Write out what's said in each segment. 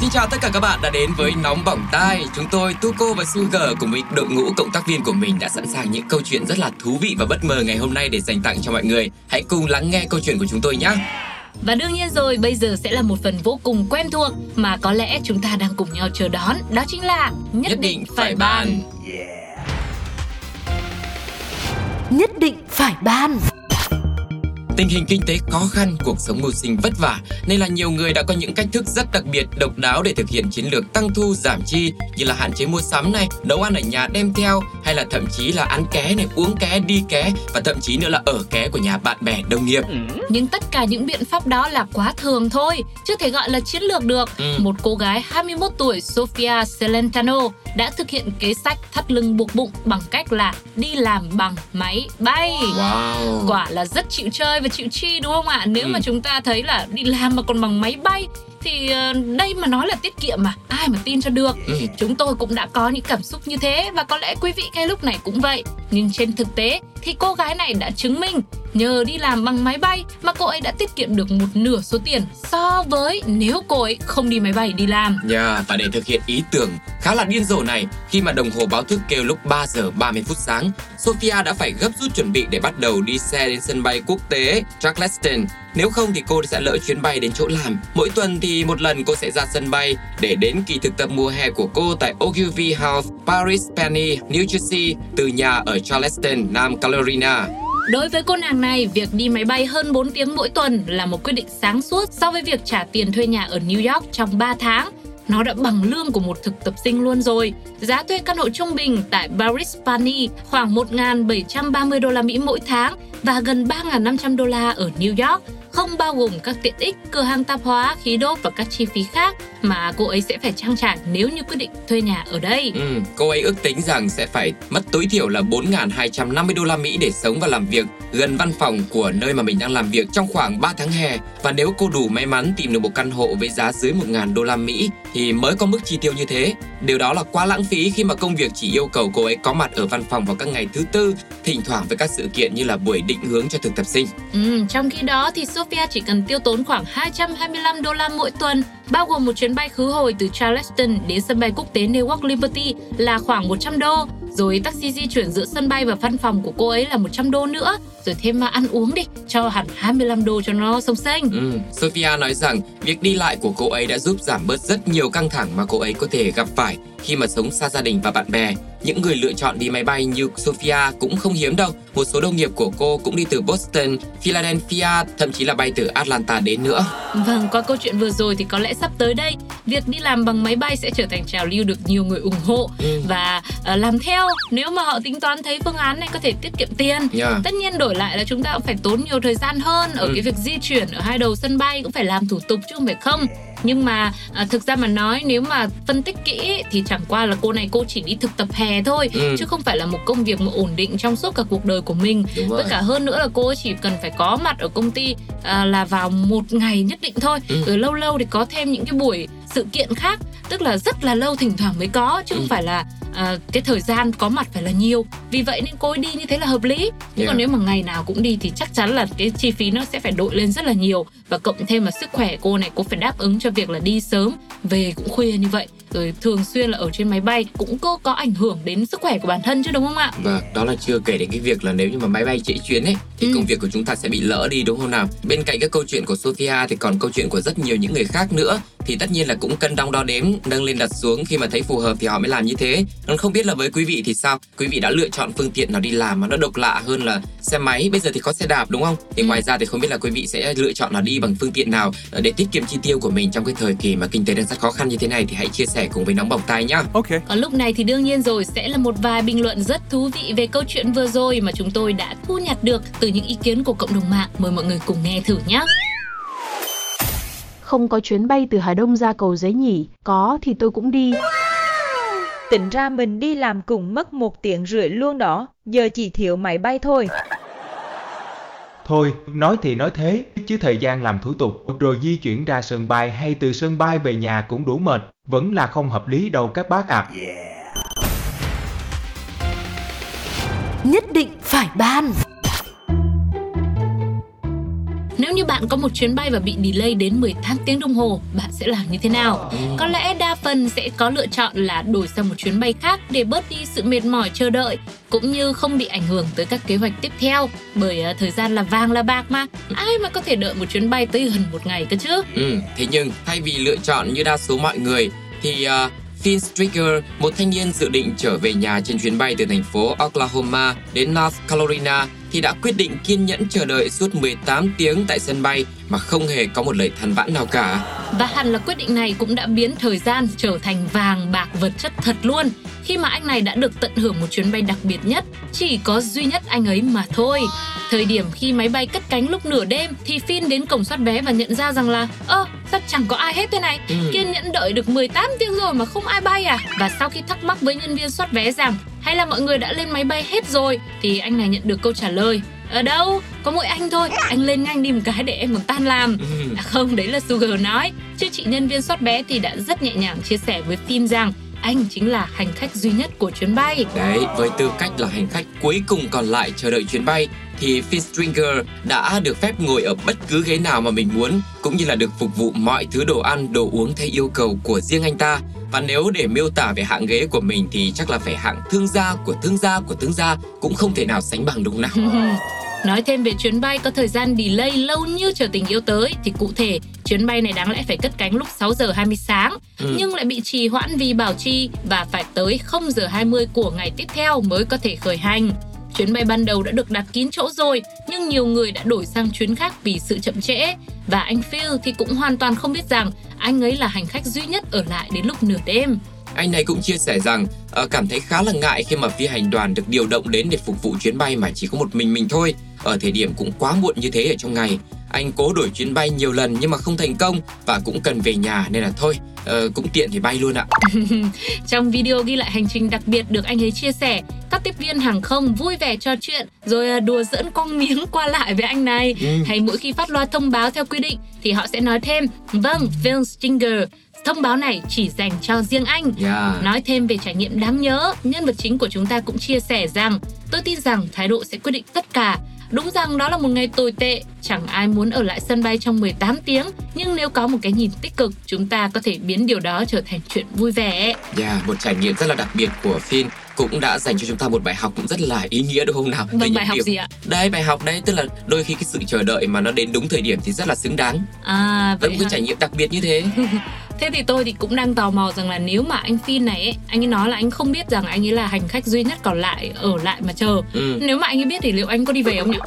Xin chào tất cả các bạn đã đến với Nóng Bỏng Tai. Chúng tôi, Tuko và Sugar cùng với đội ngũ cộng tác viên của mình đã sẵn sàng những câu chuyện rất là thú vị và bất ngờ ngày hôm nay để dành tặng cho mọi người. Hãy cùng lắng nghe câu chuyện của chúng tôi nhé. Và đương nhiên rồi, bây giờ sẽ là một phần vô cùng quen thuộc mà có lẽ chúng ta đang cùng nhau chờ đón, đó chính là nhất, Nhất định phải bàn Nhất định phải ban Tình hình kinh tế khó khăn, cuộc sống mưu sinh vất vả nên là nhiều người đã có những cách thức rất đặc biệt, độc đáo để thực hiện chiến lược tăng thu giảm chi như là hạn chế mua sắm này, nấu ăn ở nhà đem theo hay là thậm chí là ăn ké này, uống ké, đi ké và thậm chí nữa là ở ké của nhà bạn bè đồng nghiệp. Nhưng tất cả những biện pháp đó là quá thường thôi, chưa thể gọi là chiến lược được. Ừ. Một cô gái 21 tuổi Sofia Celentano đã thực hiện kế sách thắt lưng buộc bụng bằng cách là đi làm bằng máy bay. Wow. Quả là rất chịu chơi và chịu chi đúng không ạ? Nếu Ừ. mà chúng ta thấy là đi làm mà còn bằng máy bay thì ờ, đây mà nói là tiết kiệm mà ai mà tin cho được Ừ. chúng tôi cũng đã có những cảm xúc như thế và có lẽ quý vị ngay lúc này cũng vậy nhưng trên thực tế thì cô gái này đã chứng minh nhờ đi làm bằng máy bay mà cô ấy đã tiết kiệm được một nửa số tiền so với nếu cô ấy không đi máy bay đi làm Yeah, và để thực hiện ý tưởng khá là điên rồ này, khi mà đồng hồ báo thức kêu lúc 3 giờ 30 phút sáng, Sophia đã phải gấp rút chuẩn bị để bắt đầu đi xe đến sân bay quốc tế Charleston. Nếu không thì cô sẽ lỡ chuyến bay đến chỗ làm. Mỗi tuần thì một lần cô sẽ ra sân bay để đến kỳ thực tập mùa hè của cô tại Ogilvy House, Paris Penny, New Jersey, từ nhà ở Charleston, Nam Carolina ballerina. Đối với cô nàng này, việc đi máy bay hơn 4 tiếng mỗi tuần là một quyết định sáng suốt so với việc trả tiền thuê nhà ở New York trong 3 tháng. Nó đã bằng lương của một thực tập sinh luôn rồi. Giá thuê căn hộ trung bình tại Paris Pani khoảng 1.730 đô la Mỹ mỗi tháng và gần 3.500 đô la ở New York, không bao gồm các tiện ích, cửa hàng tạp hóa, khí đốt và các chi phí khác mà cô ấy sẽ phải trang trải nếu như quyết định thuê nhà ở đây. Ừ, cô ấy ước tính rằng sẽ phải mất tối thiểu là 4.250 đô la Mỹ để sống và làm việc gần văn phòng của nơi mà mình đang làm việc trong khoảng 3 tháng hè. Và nếu cô đủ may mắn tìm được một căn hộ với giá dưới 1.000 đô la Mỹ thì mới có mức chi tiêu như thế. Điều đó là quá lãng phí khi mà công việc chỉ yêu cầu cô ấy có mặt ở văn phòng vào các ngày thứ tư, thỉnh thoảng với các sự kiện như là buổi định hướng cho thực tập sinh. Ừ, trong khi đó thì Sophia chỉ cần tiêu tốn khoảng 225 đô la mỗi tuần, bao gồm một chuyến bay khứ hồi từ Charleston đến sân bay quốc tế Newark Liberty là khoảng 100 đô, rồi taxi di chuyển giữa sân bay và văn phòng của cô ấy là 100 đô nữa, rồi thêm mà ăn uống đi, cho hẳn 25 đô cho nó sông xanh. Ừ, Sophia nói rằng việc đi lại của cô ấy đã giúp giảm bớt rất nhiều căng thẳng mà cô ấy có thể gặp phải khi mà sống xa gia đình và bạn bè. Những người lựa chọn đi máy bay như Sophia cũng không hiếm đâu. Một số đồng nghiệp của cô cũng đi từ Boston, Philadelphia, thậm chí là bay từ Atlanta đến nữa. Vâng, qua câu chuyện vừa rồi thì có lẽ sắp tới đây, việc đi làm bằng máy bay sẽ trở thành trào lưu được nhiều người ủng hộ Ừ. và ờ, làm theo nếu mà họ tính toán thấy phương án này có thể tiết kiệm tiền. Yeah. Tất nhiên đổi lại là chúng ta cũng phải tốn nhiều thời gian hơn ở Ừ. cái việc di chuyển ở hai đầu sân bay cũng phải làm thủ tục chứ không phải không. Nhưng mà à, thực ra mà nói nếu mà phân tích kỹ thì chẳng qua là cô này cô chỉ đi thực tập hè thôi Ừ. chứ không phải là một công việc mà ổn định trong suốt cả cuộc đời của mình. Đúng rồi. Với cả hơn nữa là cô chỉ cần phải có mặt ở công ty à, là vào một ngày nhất định thôi. Ừ. Rồi lâu lâu thì có thêm những cái buổi sự kiện khác, tức là rất là lâu thỉnh thoảng mới có chứ Ừ. không phải là à, cái thời gian có mặt phải là nhiều. Vì vậy nên cô ấy đi như thế là hợp lý. Nhưng Yeah. còn nếu mà ngày nào cũng đi thì chắc chắn là cái chi phí nó sẽ phải đội lên rất là nhiều và cộng thêm là sức khỏe cô này cô phải đáp ứng cho việc là đi sớm về cũng khuya như vậy rồi thường xuyên là ở trên máy bay cũng có có ảnh hưởng đến sức khỏe của bản thân chứ đúng không ạ? Và đó là chưa kể đến cái việc là nếu như mà máy bay trễ chuyến ấy thì Ừ. công việc của chúng ta sẽ bị lỡ đi đúng không nào? Bên cạnh cái câu chuyện của Sophia thì còn câu chuyện của rất nhiều những người khác nữa thì tất nhiên là cũng cân đong đo đếm nâng lên đặt xuống khi mà thấy phù hợp thì họ mới làm như thế. Còn không biết là với quý vị thì sao? Quý vị đã lựa chọn phương tiện nào đi làm mà nó độc lạ hơn là xe máy bây giờ thì có xe đạp đúng không? Thì Ừ. ngoài ra thì không biết là quý vị sẽ lựa chọn là đi bằng phương tiện nào ờ, để tiết kiệm chi tiêu của mình trong cái thời kỳ mà kinh tế đang rất khó khăn như thế này thì hãy chia sẻ cùng với nóng bỏng tai nhá. Okay. Còn lúc này thì đương nhiên rồi sẽ là một vài bình luận rất thú vị về câu chuyện vừa rồi mà chúng tôi đã thu nhặt được từ những ý kiến của cộng đồng mạng. Mời mọi người cùng nghe thử nhé. Không có chuyến bay từ Hà Đông ra cầu giấy nhỉ? Có thì tôi cũng đi. Tính ra mình đi làm cùng mất một tiếng rưỡi luôn đó, giờ chỉ thiếu máy bay thôi. Thôi, nói thì nói thế, chứ thời gian làm thủ tục rồi di chuyển ra sân bay hay từ sân bay về nhà cũng đủ mệt, vẫn là không hợp lý đâu các bác ạ. Nhất định phải ban Nếu như bạn có một chuyến bay và bị delay đến 18 tiếng đồng hồ, bạn sẽ làm như thế nào? Có lẽ đa phần sẽ có lựa chọn là đổi sang một chuyến bay khác để bớt đi sự mệt mỏi chờ đợi, cũng như không bị ảnh hưởng tới các kế hoạch tiếp theo. Bởi uh, thời gian là vàng là bạc mà, ai mà có thể đợi một chuyến bay tới gần một ngày cơ chứ? Ừ, thế nhưng thay vì lựa chọn như đa số mọi người thì uh, Finn Stricker, một thanh niên dự định trở về nhà trên chuyến bay từ thành phố Oklahoma đến North Carolina thì đã quyết định kiên nhẫn chờ đợi suốt 18 tiếng tại sân bay mà không hề có một lời than vãn nào cả. Và hẳn là quyết định này cũng đã biến thời gian trở thành vàng bạc vật chất thật luôn khi mà anh này đã được tận hưởng một chuyến bay đặc biệt nhất, chỉ có duy nhất anh ấy mà thôi. Thời điểm khi máy bay cất cánh lúc nửa đêm thì Finn đến cổng soát vé và nhận ra rằng là ơ sao chẳng có ai hết thế này, Ừ. kiên nhẫn đợi được 18 tiếng rồi mà không ai bay à? Và sau khi thắc mắc với nhân viên soát vé rằng hay là mọi người đã lên máy bay hết rồi thì anh này nhận được câu trả lời ở đâu có mỗi anh thôi anh lên nhanh đi một cái để em còn tan làm Ừ. À không, đấy là Sugar nói. Chứ chị nhân viên soát vé thì đã rất nhẹ nhàng chia sẻ với Finn rằng anh chính là hành khách duy nhất của chuyến bay. Đấy, với tư cách là hành khách cuối cùng còn lại chờ đợi chuyến bay thì Finn Stringer đã được phép ngồi ở bất cứ ghế nào mà mình muốn cũng như là được phục vụ mọi thứ đồ ăn, đồ uống theo yêu cầu của riêng anh ta. Và nếu để miêu tả về hạng ghế của mình thì chắc là phải hạng thương gia của thương gia của thương gia cũng không thể nào sánh bằng đúng nào. Nói thêm về chuyến bay có thời gian delay lâu như chờ tình yêu tới thì cụ thể chuyến bay này đáng lẽ phải cất cánh lúc 6 giờ 20 sáng Ừ. nhưng lại bị trì hoãn vì bảo trì và phải tới 0 giờ 20 của ngày tiếp theo mới có thể khởi hành. Chuyến bay ban đầu đã được đặt kín chỗ rồi, nhưng nhiều người đã đổi sang chuyến khác vì sự chậm trễ và anh Phil thì cũng hoàn toàn không biết rằng anh ấy là hành khách duy nhất ở lại đến lúc nửa đêm. Anh này cũng chia sẻ rằng ờ, cảm thấy khá là ngại khi mà phi hành đoàn được điều động đến để phục vụ chuyến bay mà chỉ có một mình mình thôi. Ở thời điểm cũng quá muộn như thế ở trong ngày. Anh cố đổi chuyến bay nhiều lần nhưng mà không thành công và cũng cần về nhà nên là thôi, ờ, cũng tiện thì bay luôn ạ. Trong video ghi lại hành trình đặc biệt được anh ấy chia sẻ, các tiếp viên hàng không vui vẻ trò chuyện rồi à, đùa giỡn con miếng qua lại với anh này. Ừ. Hay mỗi khi phát loa thông báo theo quy định thì họ sẽ nói thêm Vâng, Phil Stinger, thông báo này chỉ dành cho riêng anh. Yeah. Nói thêm về trải nghiệm đáng nhớ, nhân vật chính của chúng ta cũng chia sẻ rằng tôi tin rằng thái độ sẽ quyết định tất cả. Đúng rằng đó là một ngày tồi tệ, chẳng ai muốn ở lại sân bay trong 18 tiếng, nhưng nếu có một cái nhìn tích cực, chúng ta có thể biến điều đó trở thành chuyện vui vẻ. Yeah, một trải nghiệm rất là đặc biệt của Finn cũng đã dành cho chúng ta một bài học cũng rất là ý nghĩa đúng không nào? Vâng, bài học điều- gì ạ? Đây bài học đấy tức là đôi khi cái sự chờ đợi mà nó đến đúng thời điểm thì rất là xứng đáng. À, vậy một cái trải nghiệm đặc biệt như thế. Thế thì tôi thì cũng đang tò mò rằng là nếu mà anh Phin này ấy, anh ấy nói là anh không biết rằng anh ấy là hành khách duy nhất còn lại ở lại mà chờ. Ừ. Nếu mà anh ấy biết thì liệu anh có đi về không nhỉ?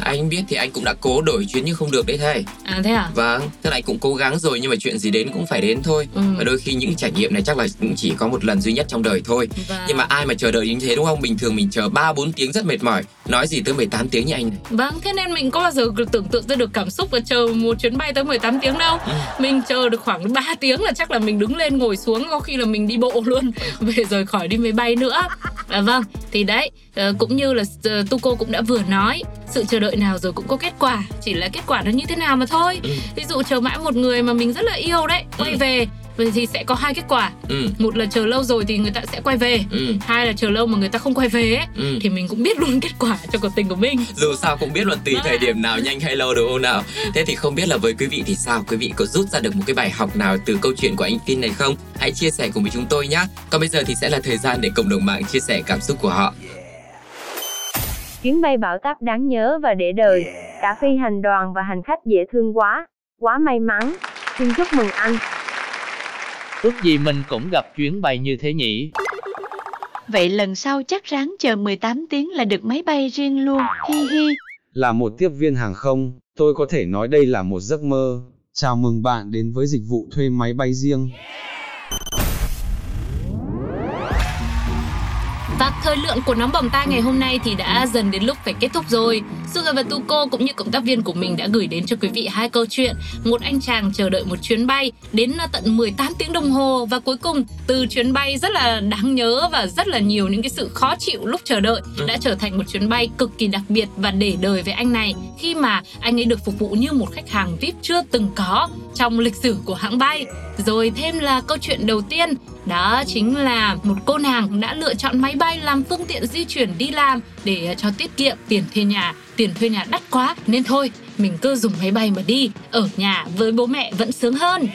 Anh biết thì anh cũng đã cố đổi chuyến nhưng không được đấy thầy. À thế à? Vâng, tức là anh cũng cố gắng rồi nhưng mà chuyện gì đến cũng phải đến thôi. Ừ. Và đôi khi những trải nghiệm này chắc là cũng chỉ có một lần duy nhất trong đời thôi. Và... Nhưng mà ai mà chờ đợi như thế đúng không? Bình thường mình chờ 3 4 tiếng rất mệt mỏi, nói gì tới 18 tiếng như anh này. Vâng, thế nên mình có bao giờ tưởng tượng ra được cảm xúc và chờ một chuyến bay tới 18 tiếng đâu. Ừ. Mình chờ được khoảng 3 tiếng là chắc là mình đứng lên ngồi xuống có khi là mình đi bộ luôn về rời khỏi đi máy bay nữa. À, vâng, thì đấy, ờ, cũng như là ờ, Tuco cũng đã vừa nói, sự chờ đợi nào rồi cũng có kết quả, chỉ là kết quả nó như thế nào mà thôi. Ừ. Ví dụ chờ mãi một người mà mình rất là yêu đấy, quay Ừ. về vậy thì sẽ có hai kết quả. Ừ. Một là chờ lâu rồi thì người ta sẽ quay về. Ừ. Hai là chờ lâu mà người ta không quay về ấy, Ừ. thì mình cũng biết luôn kết quả cho cuộc tình của mình. Dù sao cũng biết là tùy Vâng thời điểm nào nhanh hay lâu đúng không nào Thế thì không biết là với quý vị thì sao Quý vị có rút ra được một cái bài học nào từ câu chuyện của anh Phin này không Hãy chia sẻ cùng với chúng tôi nhé Còn bây giờ thì sẽ là thời gian để cộng đồng mạng chia sẻ cảm xúc của họ Chuyến bay bão táp đáng nhớ và để đời. Cả phi hành đoàn và hành khách dễ thương quá. Quá may mắn. Xin chúc mừng anh. Ước gì mình cũng gặp chuyến bay như thế nhỉ? Vậy lần sau chắc ráng chờ 18 tiếng là được máy bay riêng luôn, hi hi. Là một tiếp viên hàng không, tôi có thể nói đây là một giấc mơ. Chào mừng bạn đến với dịch vụ thuê máy bay riêng. Và thời lượng của nóng bỏng tai ngày hôm nay thì đã dần đến lúc phải kết thúc rồi. Sugar và Tuko cũng như cộng tác viên của mình đã gửi đến cho quý vị hai câu chuyện. Một anh chàng chờ đợi một chuyến bay đến tận 18 tiếng đồng hồ và cuối cùng từ chuyến bay rất là đáng nhớ và rất là nhiều những cái sự khó chịu lúc chờ đợi đã trở thành một chuyến bay cực kỳ đặc biệt và để đời với anh này khi mà anh ấy được phục vụ như một khách hàng VIP chưa từng có trong lịch sử của hãng bay. Rồi thêm là câu chuyện đầu tiên đó chính là một cô nàng đã lựa chọn máy bay làm phương tiện di chuyển đi làm để ờ, cho tiết kiệm tiền thuê nhà. Tiền thuê nhà đắt quá, nên thôi, mình cứ dùng máy bay mà đi. Ở nhà với bố mẹ vẫn sướng hơn.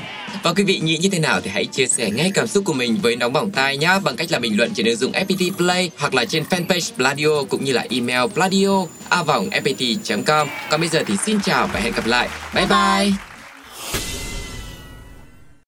Và quý vị nghĩ như thế nào thì hãy chia sẻ ngay cảm xúc của mình với Nóng Bỏng Tai nhé bằng cách là bình luận trên ứng dụng FPT Play hoặc là trên fanpage Pladio cũng như là email pladio a fpt.com. Còn bây giờ thì xin chào và hẹn gặp lại. Bye bye!